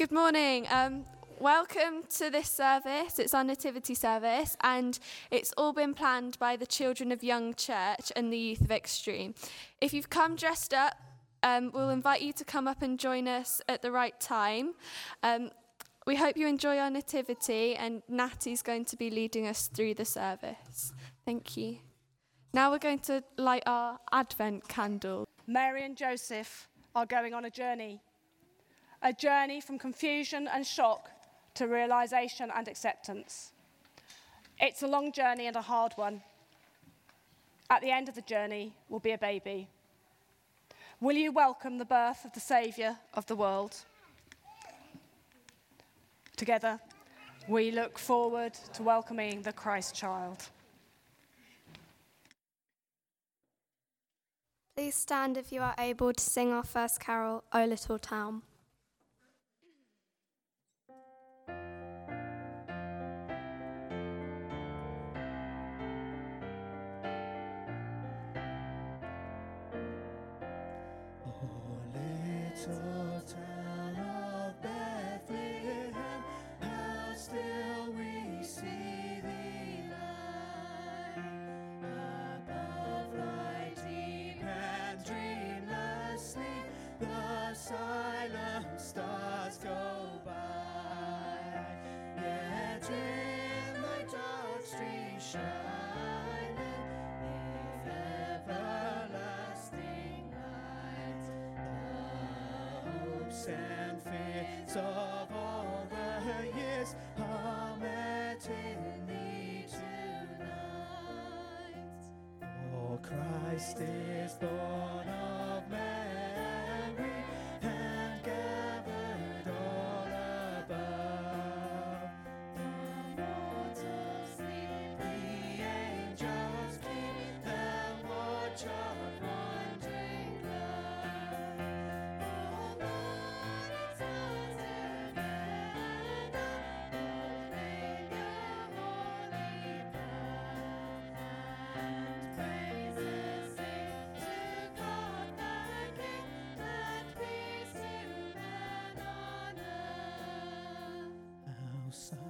Good morning. Um, welcome to this service. It's our nativity service, and it's all been planned by the Children of Young Church and the Youth of Extreme. If you've come dressed up, um, we'll invite you to come up and join us at the right time. Um, we hope you enjoy our nativity, and Natty's going to be leading us through the service. Thank you. Now we're going to light our Advent candle. Mary and Joseph are going on a journey. A journey from confusion and shock to realization and acceptance. It's a long journey and a hard one. At the end of the journey will be a baby. Will you welcome the birth of the Saviour of the world? Together, we look forward to welcoming the Christ child. Please stand if you are able to sing our first carol, O Little Town. Of all the years are met in tonight. Christ is born How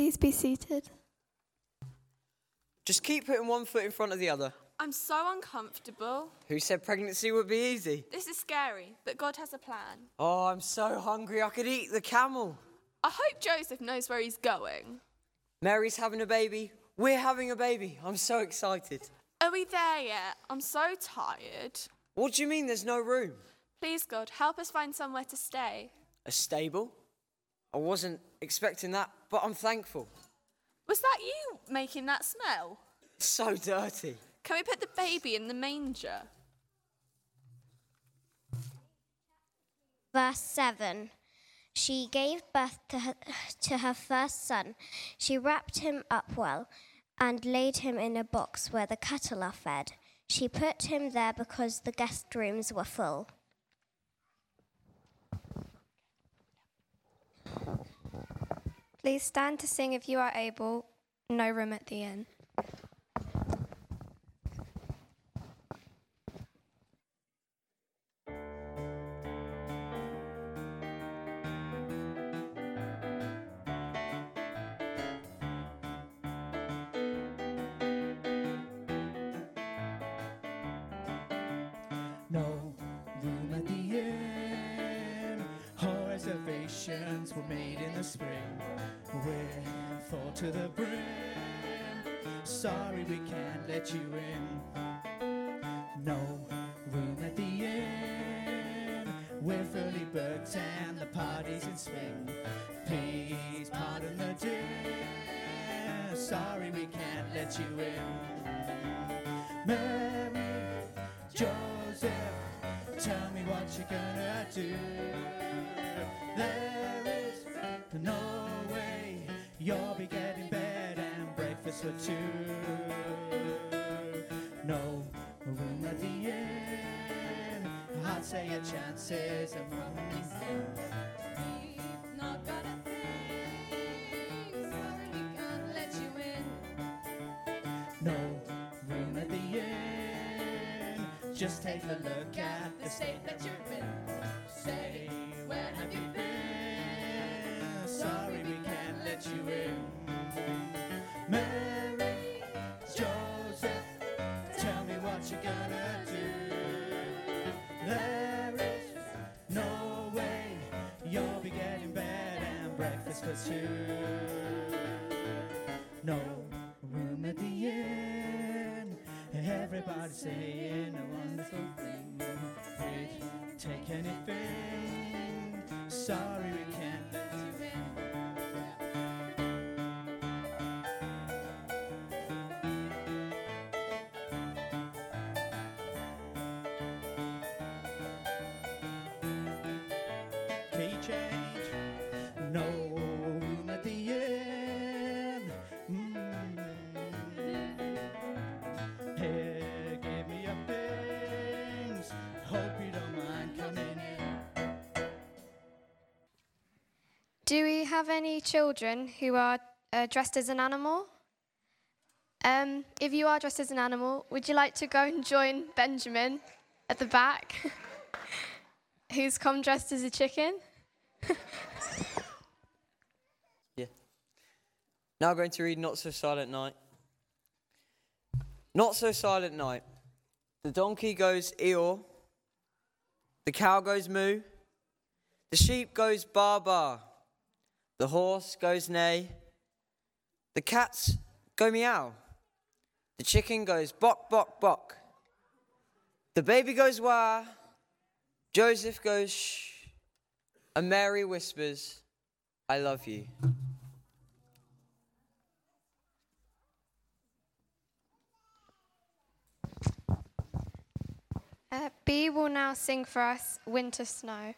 Please be seated. Just keep putting one foot in front of the other. I'm so uncomfortable. Who said pregnancy would be easy? This is scary, but God has a plan. Oh, I'm so hungry I could eat the camel. I hope Joseph knows where he's going. Mary's having a baby. We're having a baby. I'm so excited. Are we there yet? I'm so tired. What do you mean there's no room? Please, God, help us find somewhere to stay. A stable? I wasn't expecting that, but I'm thankful. Was that you making that smell? It's so dirty. Can we put the baby in the manger? Verse 7 She gave birth to her, to her first son. She wrapped him up well and laid him in a box where the cattle are fed. She put him there because the guest rooms were full. Please stand to sing if you are able. No room at the inn. Reservations were made in the spring. We're full to the brim. Sorry we can't let you in. No room at the inn. We're fully booked and the party's in swing. Say your chances are Not a thing. Sorry, we can't let you in. no room at the inn. Just take a look at the state that you're in. Say, where have you been? Sorry, we can't let you in. Mary, breakfast. No room at the inn. Everybody's saying a wonderful thing. Take anything. Sorry, we can't children who are uh, dressed as an animal? Um, if you are dressed as an animal, would you like to go and join Benjamin at the back, who's come dressed as a chicken? Yeah. Now going to read Not So Silent Night. Not So Silent Night. The donkey goes eeyore. The cow goes moo. The sheep goes ba ba. The horse goes neigh. The cats go meow. The chicken goes bok bok bok. The baby goes wah. Joseph goes shh. And Mary whispers, I love you. Uh, B will now sing for us Winter Snow.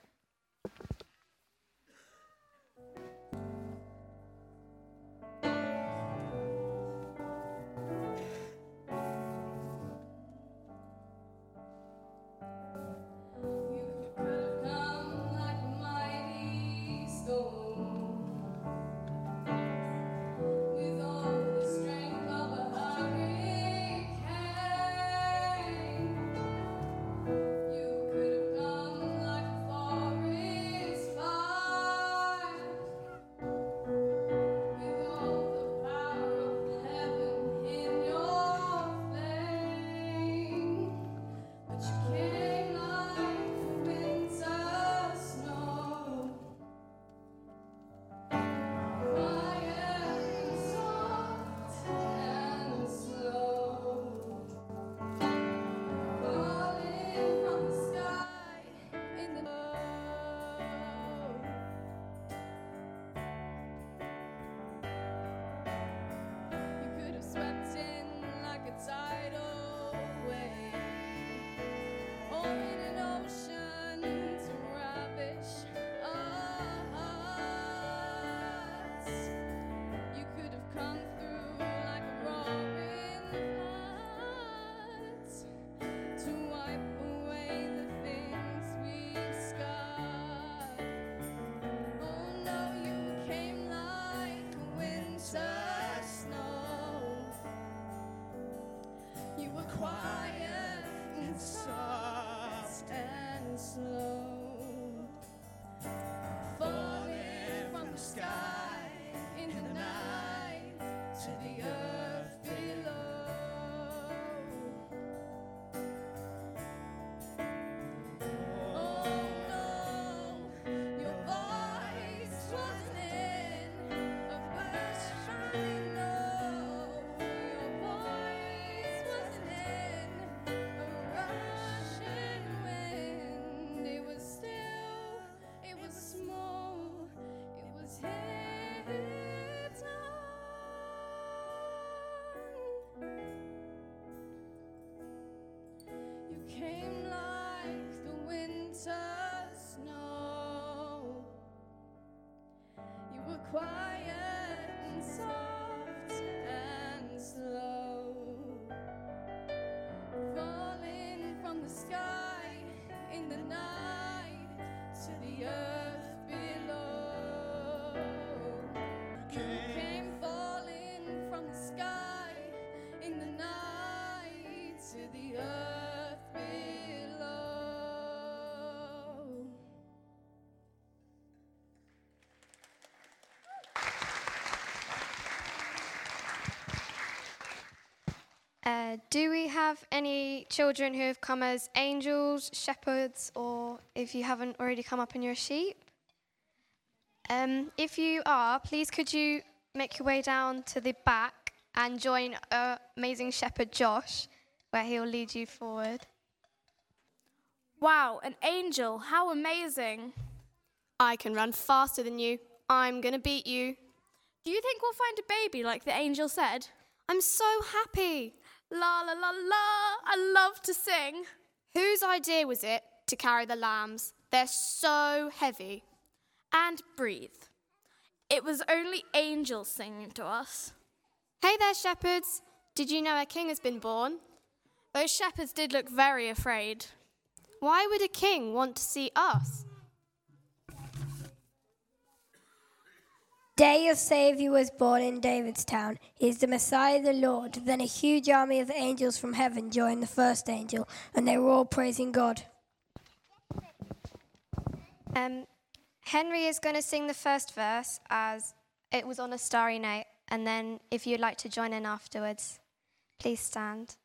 す quiet do we have any children who have come as angels, shepherds, or if you haven't already come up in your sheep? Um, if you are, please could you make your way down to the back and join uh, amazing shepherd Josh, where he'll lead you forward. Wow, an angel. How amazing. I can run faster than you. I'm going to beat you. Do you think we'll find a baby like the angel said? I'm so happy. La la la la. I love to sing. Whose idea was it to carry the lambs? They're so heavy. And breathe. It was only angels singing to us. Hey there, shepherds. Did you know a king has been born? Those shepherds did look very afraid. Why would a king want to see us? Day your Saviour was born in David's town. He is the Messiah, the Lord. Then a huge army of angels from heaven joined the first angel, and they were all praising God. Um, Henry is going to sing the first verse as it was on a starry night, and then if you'd like to join in afterwards, please stand.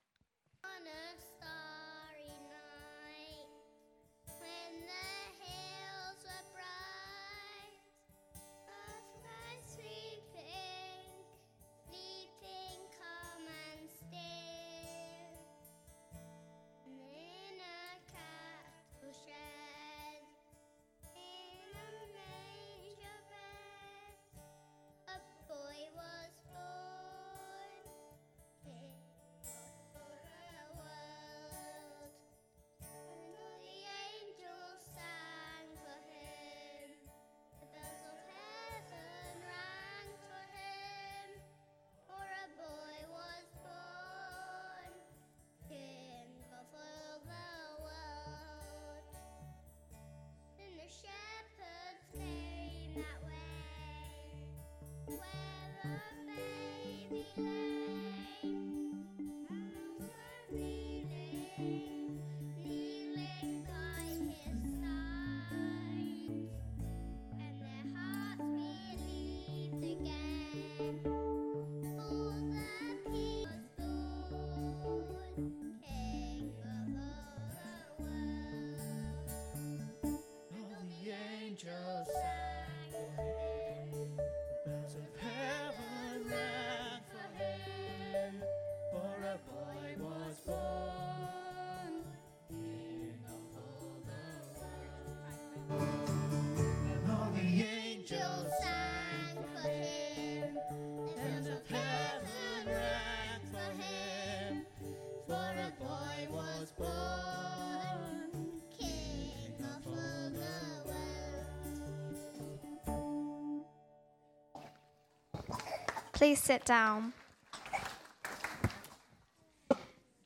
Please sit down.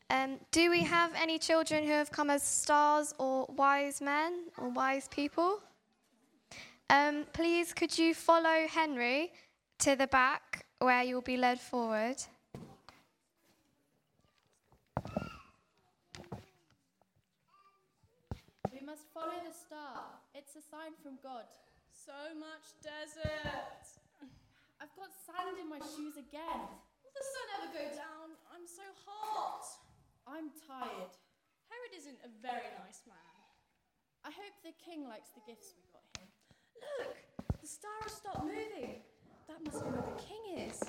Um, do we have any children who have come as stars or wise men or wise people? Um, please, could you follow Henry to the back where you'll be led forward? We must follow the star. It's a sign from God. So much desert. I've got sand in my shoes again. Will the sun ever go down? I'm so hot. I'm tired. Herod isn't a very nice man. I hope the king likes the gifts we got him. Look, the star has stopped moving. That must be where the king is.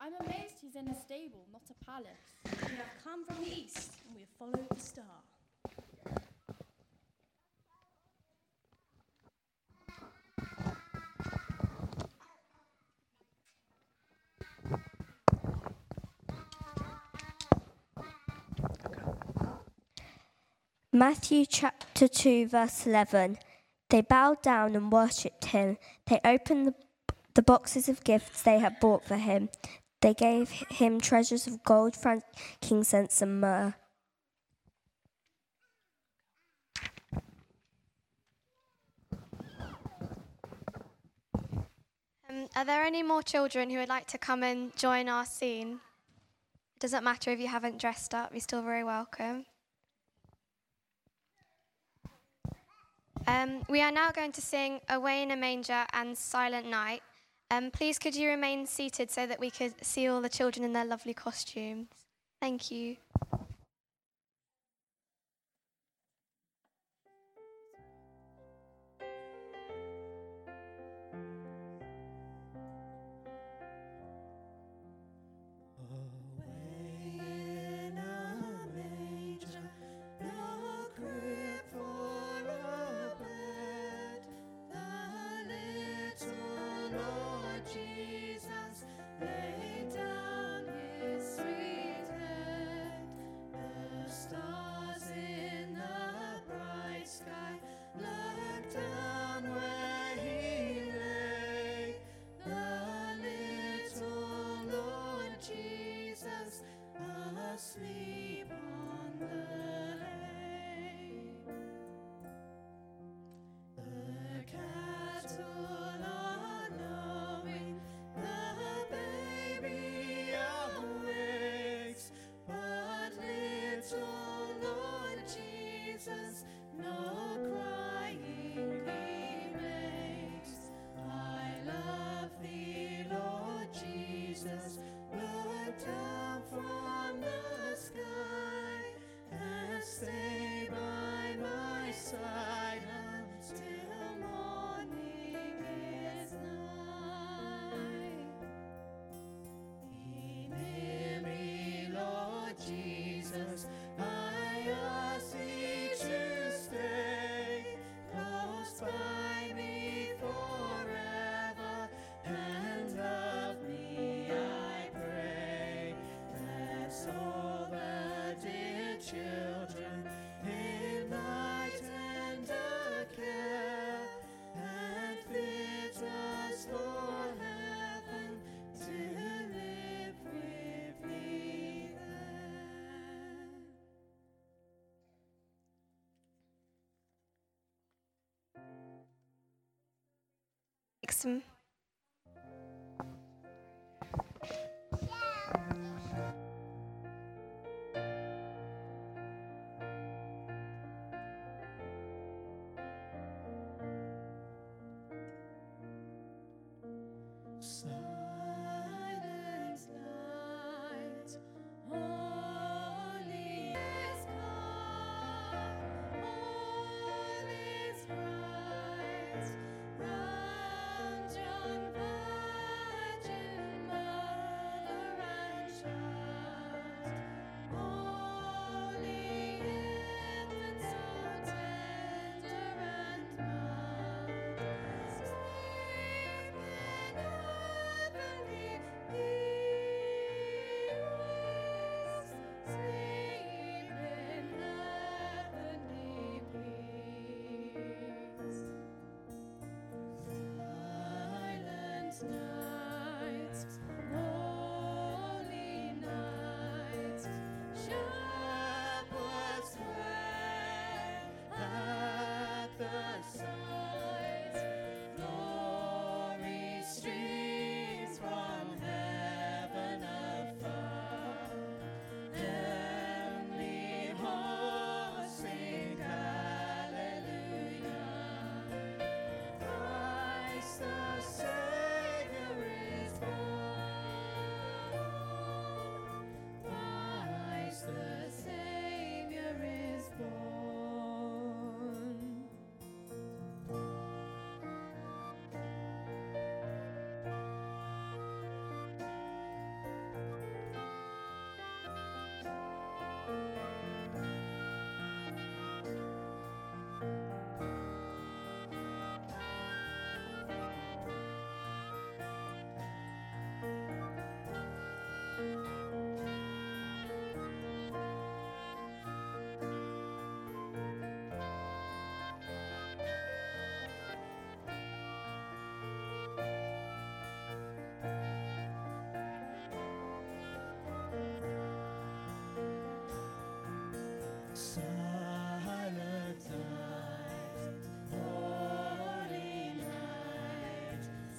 I'm amazed he's in a stable, not a palace. We have come from the east and we have followed the star. Matthew chapter 2, verse 11. They bowed down and worshipped him. They opened the, the boxes of gifts they had bought for him. They gave him treasures of gold, frankincense, and myrrh. Um, are there any more children who would like to come and join our scene? It doesn't matter if you haven't dressed up, you're still very welcome. Um, we are now going to sing Away in a Manger and Silent Night. Um, please, could you remain seated so that we could see all the children in their lovely costumes? Thank you. Some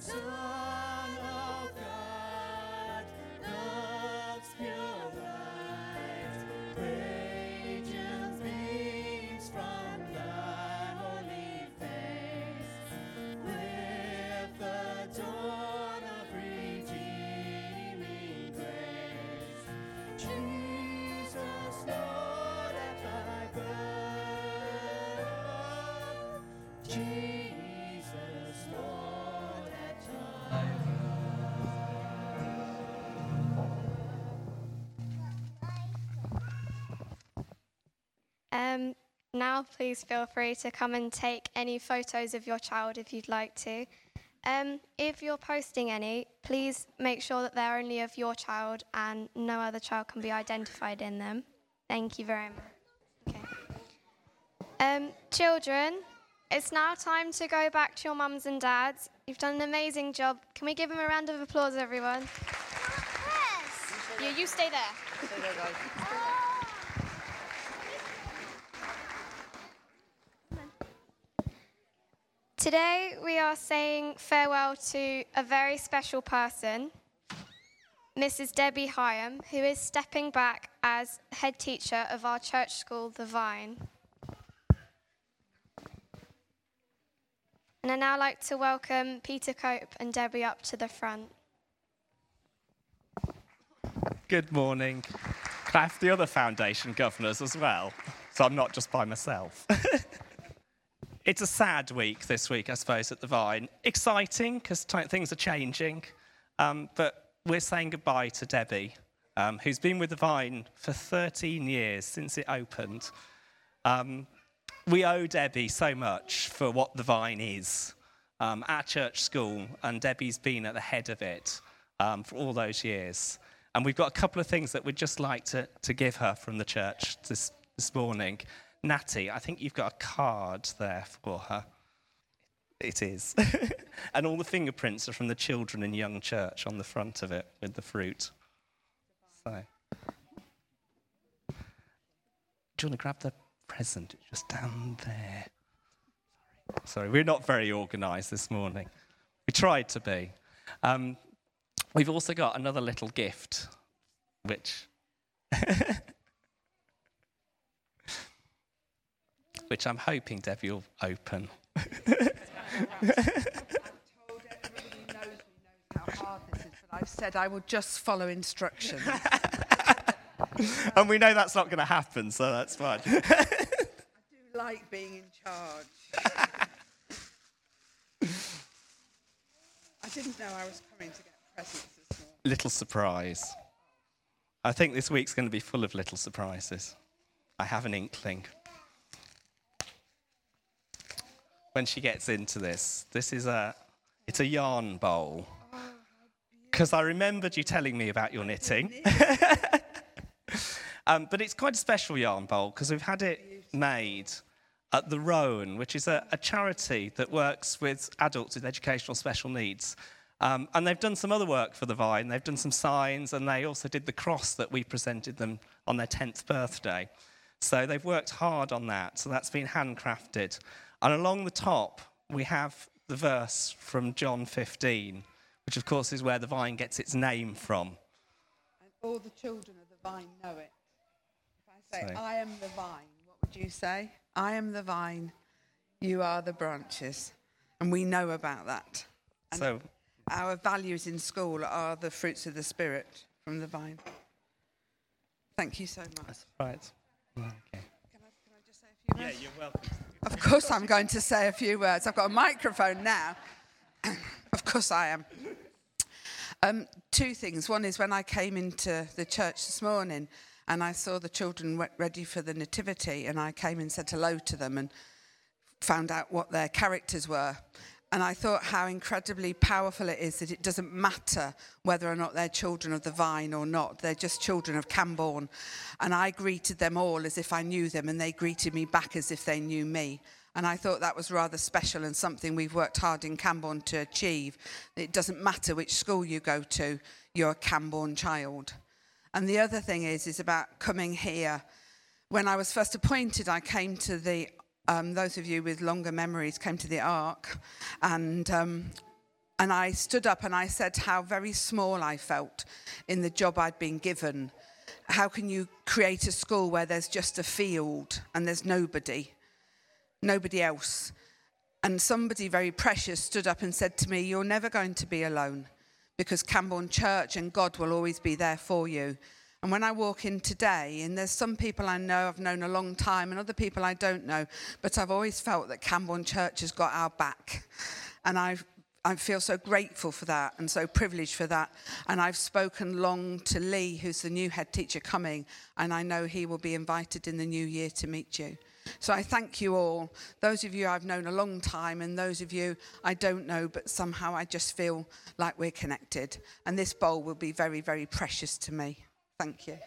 Son Um, now, please feel free to come and take any photos of your child if you'd like to. Um, if you're posting any, please make sure that they're only of your child and no other child can be identified in them. Thank you very much. Okay. Um, children, it's now time to go back to your mums and dads. You've done an amazing job. Can we give them a round of applause, everyone? Yeah, you stay there. Today, we are saying farewell to a very special person, Mrs. Debbie Hyam, who is stepping back as head teacher of our church school, The Vine. And I'd now like to welcome Peter Cope and Debbie up to the front. Good morning. Can I have the other foundation governors as well? So I'm not just by myself. it's a sad week this week, I suppose, at the Vine. Exciting because things are changing. Um, but we're saying goodbye to Debbie, um, who's been with the Vine for 13 years since it opened. Um, we owe Debbie so much for what the Vine is. Um, our church school, and Debbie's been at the head of it um, for all those years. And we've got a couple of things that we'd just like to, to give her from the church this, this morning. Natty, I think you've got a card there for her. It is. and all the fingerprints are from the children in Young Church on the front of it with the fruit. So, do you want to grab the present? It's just down there. Sorry, Sorry we're not very organised this morning. We tried to be. Um, we've also got another little gift, which. which I'm hoping Debbie will open. I've said I will just follow instructions. and we know that's not going to happen, so that's fine. I do like being in charge. I didn't know I was coming to get presents this morning. little surprise. I think this week's going to be full of little surprises. I have an inkling. When she gets into this, this is a it's a yarn bowl. Because I remembered you telling me about your knitting. um, but it's quite a special yarn bowl because we've had it made at the Rowan, which is a, a charity that works with adults with educational special needs. Um, and they've done some other work for the Vine. They've done some signs, and they also did the cross that we presented them on their 10th birthday. So they've worked hard on that. So that's been handcrafted. And along the top, we have the verse from John 15, which of course is where the vine gets its name from. And all the children of the vine know it. If I say, Say. I am the vine, what would you say? I am the vine, you are the branches. And we know about that. And So our values in school are the fruits of the Spirit from the vine. Thank you so much. that's right. Okay. Yeah, you're welcome. Of course, I'm going to say a few words. I've got a microphone now. of course, I am. Um, two things. One is when I came into the church this morning and I saw the children ready for the nativity, and I came and said hello to them and found out what their characters were. And I thought how incredibly powerful it is that it doesn't matter whether or not they're children of the vine or not. They're just children of Cambourne. And I greeted them all as if I knew them, and they greeted me back as if they knew me. And I thought that was rather special and something we've worked hard in Cambourne to achieve. It doesn't matter which school you go to, you're a Cambourne child. And the other thing is, is about coming here. When I was first appointed, I came to the, um, those of you with longer memories came to the Ark, and um, and I stood up and I said how very small I felt in the job I'd been given. How can you create a school where there's just a field and there's nobody, nobody else? And somebody very precious stood up and said to me, You're never going to be alone because Cambourne Church and God will always be there for you. And when I walk in today, and there's some people I know I've known a long time and other people I don't know, but I've always felt that Cambourne Church has got our back. And I've I feel so grateful for that and so privileged for that. And I've spoken long to Lee, who's the new head teacher coming, and I know he will be invited in the new year to meet you. So I thank you all. Those of you I've known a long time, and those of you I don't know, but somehow I just feel like we're connected. And this bowl will be very, very precious to me. Thank you.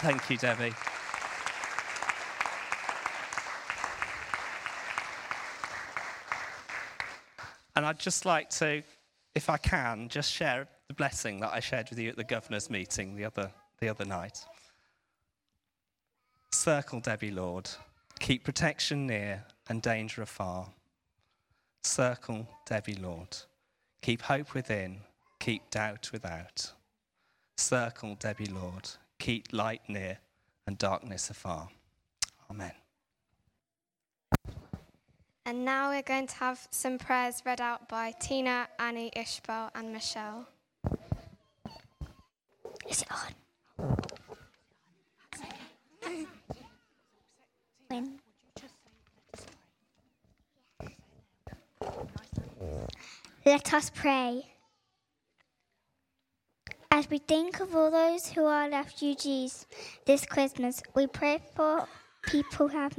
Thank you, Debbie. And I'd just like to, if I can, just share the blessing that I shared with you at the governor's meeting the other, the other night. Circle, Debbie Lord. Keep protection near and danger afar. Circle, Debbie Lord. Keep hope within, keep doubt without. Circle, Debbie Lord. Keep light near and darkness afar. Amen. And now we're going to have some prayers read out by Tina, Annie, Ishbel, and Michelle. Is it on? When? Let us pray. As we think of all those who are refugees this Christmas, we pray for people who have,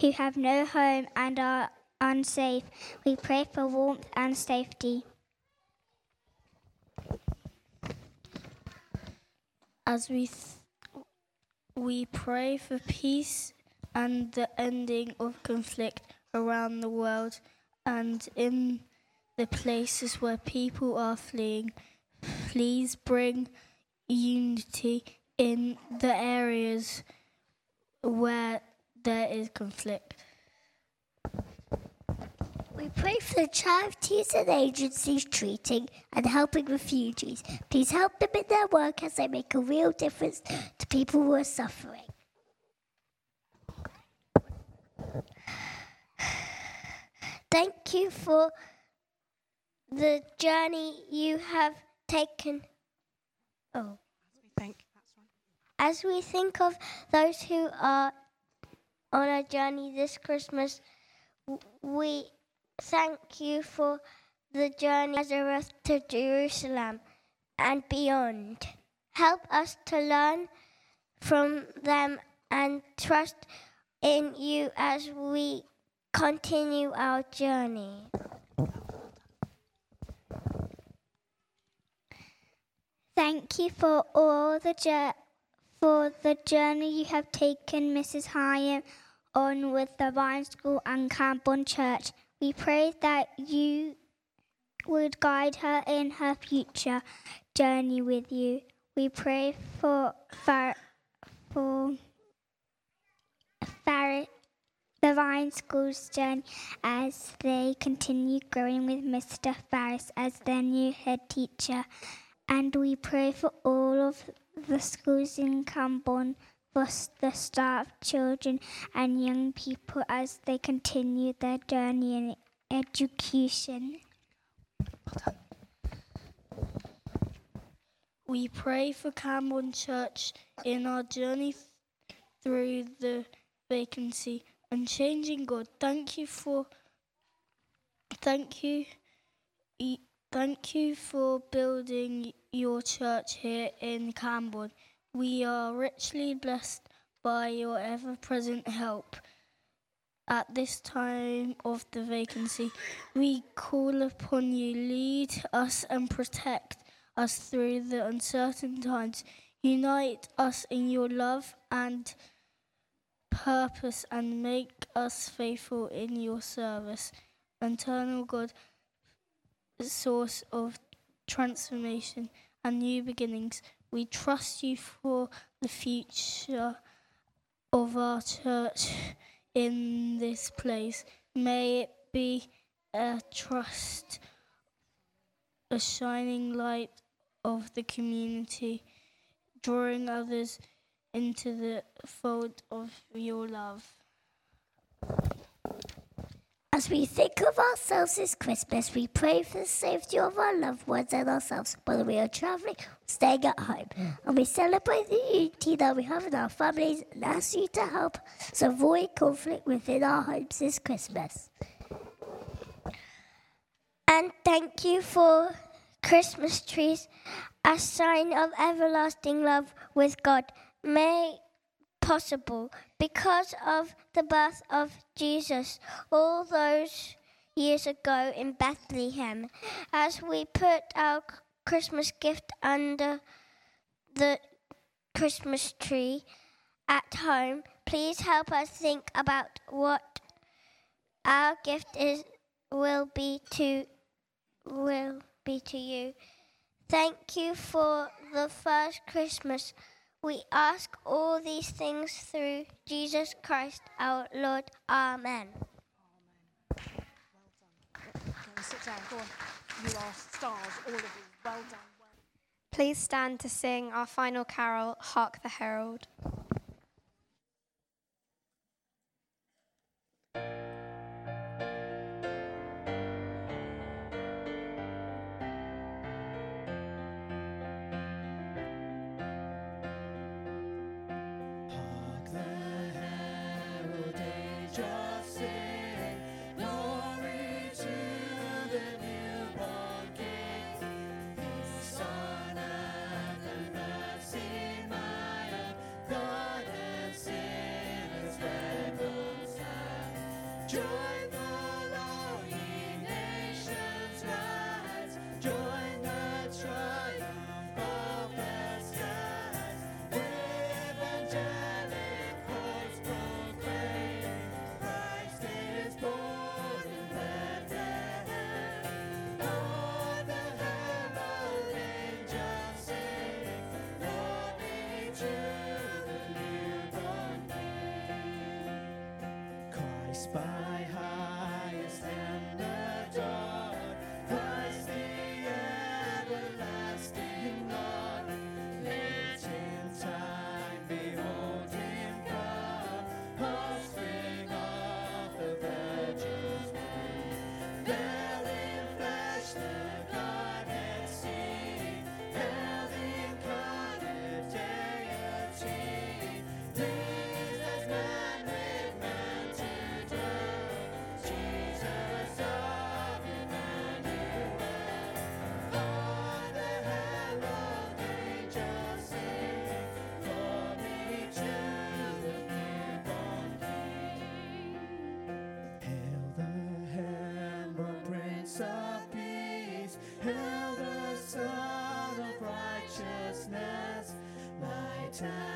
who have no home and are unsafe. We pray for warmth and safety. As we th- we pray for peace and the ending of conflict around the world and in the places where people are fleeing, please bring unity in the areas where there is conflict. We pray for the charities and agencies treating and helping refugees. Please help them in their work as they make a real difference to people who are suffering. Thank you for the journey you have taken. Oh. As we think of those who are on a journey this Christmas, we thank you for the journey Nazareth to Jerusalem and beyond. Help us to learn from them and trust in you as we continue our journey. Thank you for all the for the journey you have taken, Mrs. Hyam, on with the Vine School and Cambourne Church. We pray that you would guide her in her future journey with you. We pray for for Far- the Vine School's journey as they continue growing with Mr. Farris as their new head teacher. And we pray for all of the schools in Cambourne, for the staff, children, and young people as they continue their journey in education. We pray for Cambourne Church in our journey th- through the vacancy and changing God. Thank you for thank you y- thank you for building your church here in Cambourne. We are richly blessed by your ever-present help. At this time of the vacancy, we call upon you, lead us and protect us through the uncertain times. Unite us in your love and purpose and make us faithful in your service. Eternal God, source of transformation and new beginnings, we trust you for the future of our church in this place. May it be a trust, a shining light of the community, drawing others into the fold of your love. As we think of ourselves this Christmas, we pray for the safety of our loved ones and ourselves, whether we are travelling or staying at home. And we celebrate the unity that we have in our families and ask you to help us avoid conflict within our homes this Christmas. And thank you for Christmas trees, a sign of everlasting love with God, made possible because of the birth of Jesus all those years ago in Bethlehem. As we put our Christmas gift under the Christmas tree at home, please help us think about what our gift is will be to will be to you. Thank you for the first Christmas. We ask all these things through Jesus Christ our Lord. Amen. Go and sit down. Go on. You are stars, all of you. Well done. Please stand to sing our final carol, Hark the Herald. By highest hail the Son of Righteousness. my and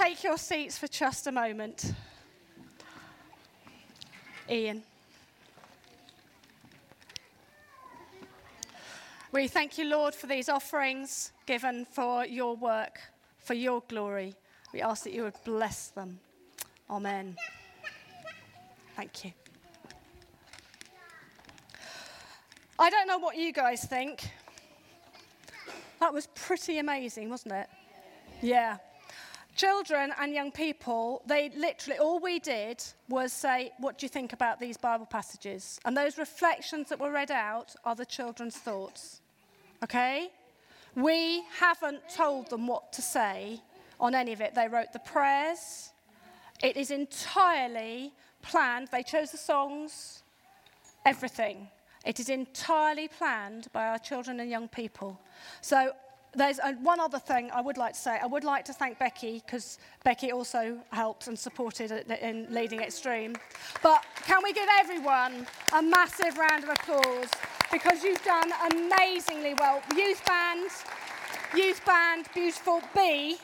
take your seats for just a moment. Ian. We thank you, Lord, for these offerings given for your work, for your glory. We ask that you would bless them. Amen. Thank you. I don't know what you guys think. That was pretty amazing, wasn't it? Yeah. Children and young people, they literally, all we did was say, What do you think about these Bible passages? And those reflections that were read out are the children's thoughts. Okay? We haven't told them what to say on any of it. They wrote the prayers. It is entirely planned. They chose the songs, everything. It is entirely planned by our children and young people. So there's uh, one other thing I would like to say. I would like to thank Becky because Becky also helped and supported in leading Extreme. But can we give everyone a massive round of applause because you've done amazingly well. Youth band, youth band, beautiful. B,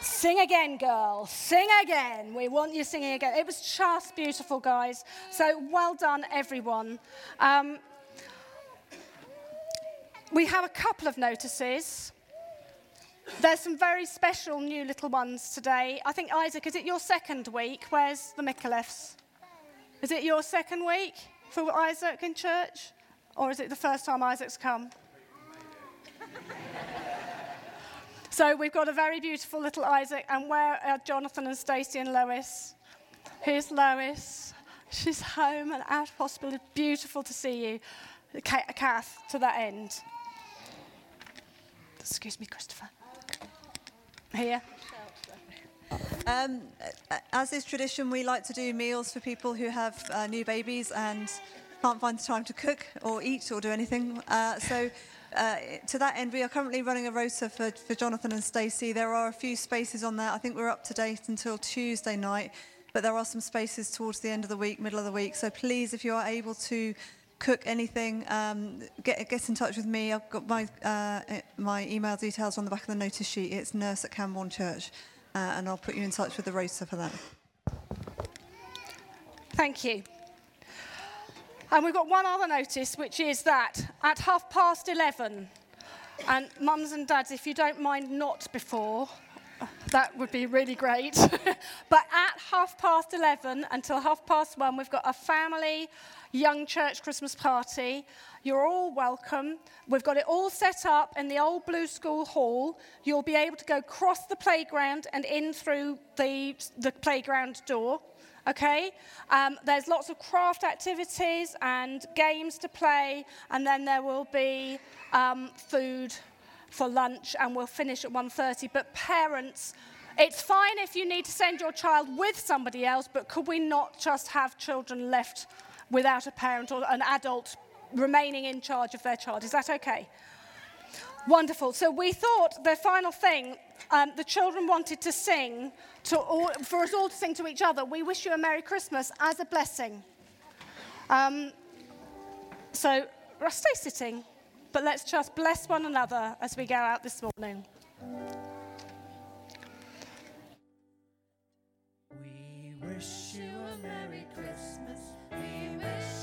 sing again, girl. Sing again. We want you singing again. It was just beautiful, guys. So well done, everyone. Um, we have a couple of notices. There's some very special new little ones today. I think, Isaac, is it your second week? Where's the Micallefs? Is it your second week for Isaac in church? Or is it the first time Isaac's come? so we've got a very beautiful little Isaac, and where are Jonathan and Stacey and Lois? Here's Lois. She's home and out of hospital. Beautiful to see you. Kath, to that end. Excuse me, Christopher. Here. Um, as is tradition, we like to do meals for people who have uh, new babies and can't find the time to cook or eat or do anything. Uh, so, uh, to that end, we are currently running a rota for, for Jonathan and Stacey. There are a few spaces on there. I think we're up to date until Tuesday night, but there are some spaces towards the end of the week, middle of the week. So, please, if you are able to cook anything, um, get, get in touch with me. I've got my, uh, my email details on the back of the notice sheet. It's nurse at Cambourne Church, uh, and I'll put you in touch with the rota for that. Thank you. And we've got one other notice, which is that at half past 11, and mums and dads, if you don't mind not before, that would be really great. but at half past 11 until half past 1, we've got a family young church Christmas party. You're all welcome. We've got it all set up in the old Blue School Hall. You'll be able to go across the playground and in through the, the playground door. Okay? Um, there's lots of craft activities and games to play, and then there will be um, food for lunch, and we'll finish at 1.30. But parents, it's fine if you need to send your child with somebody else, but could we not just have children left without a parent or an adult remaining in charge of their child? Is that okay? Wonderful. So we thought the final thing, um, the children wanted to sing, to all, for us all to sing to each other, we wish you a Merry Christmas as a blessing. Um, so stay sitting, but let's just bless one another as we go out this morning. We wish you a Merry Christmas miss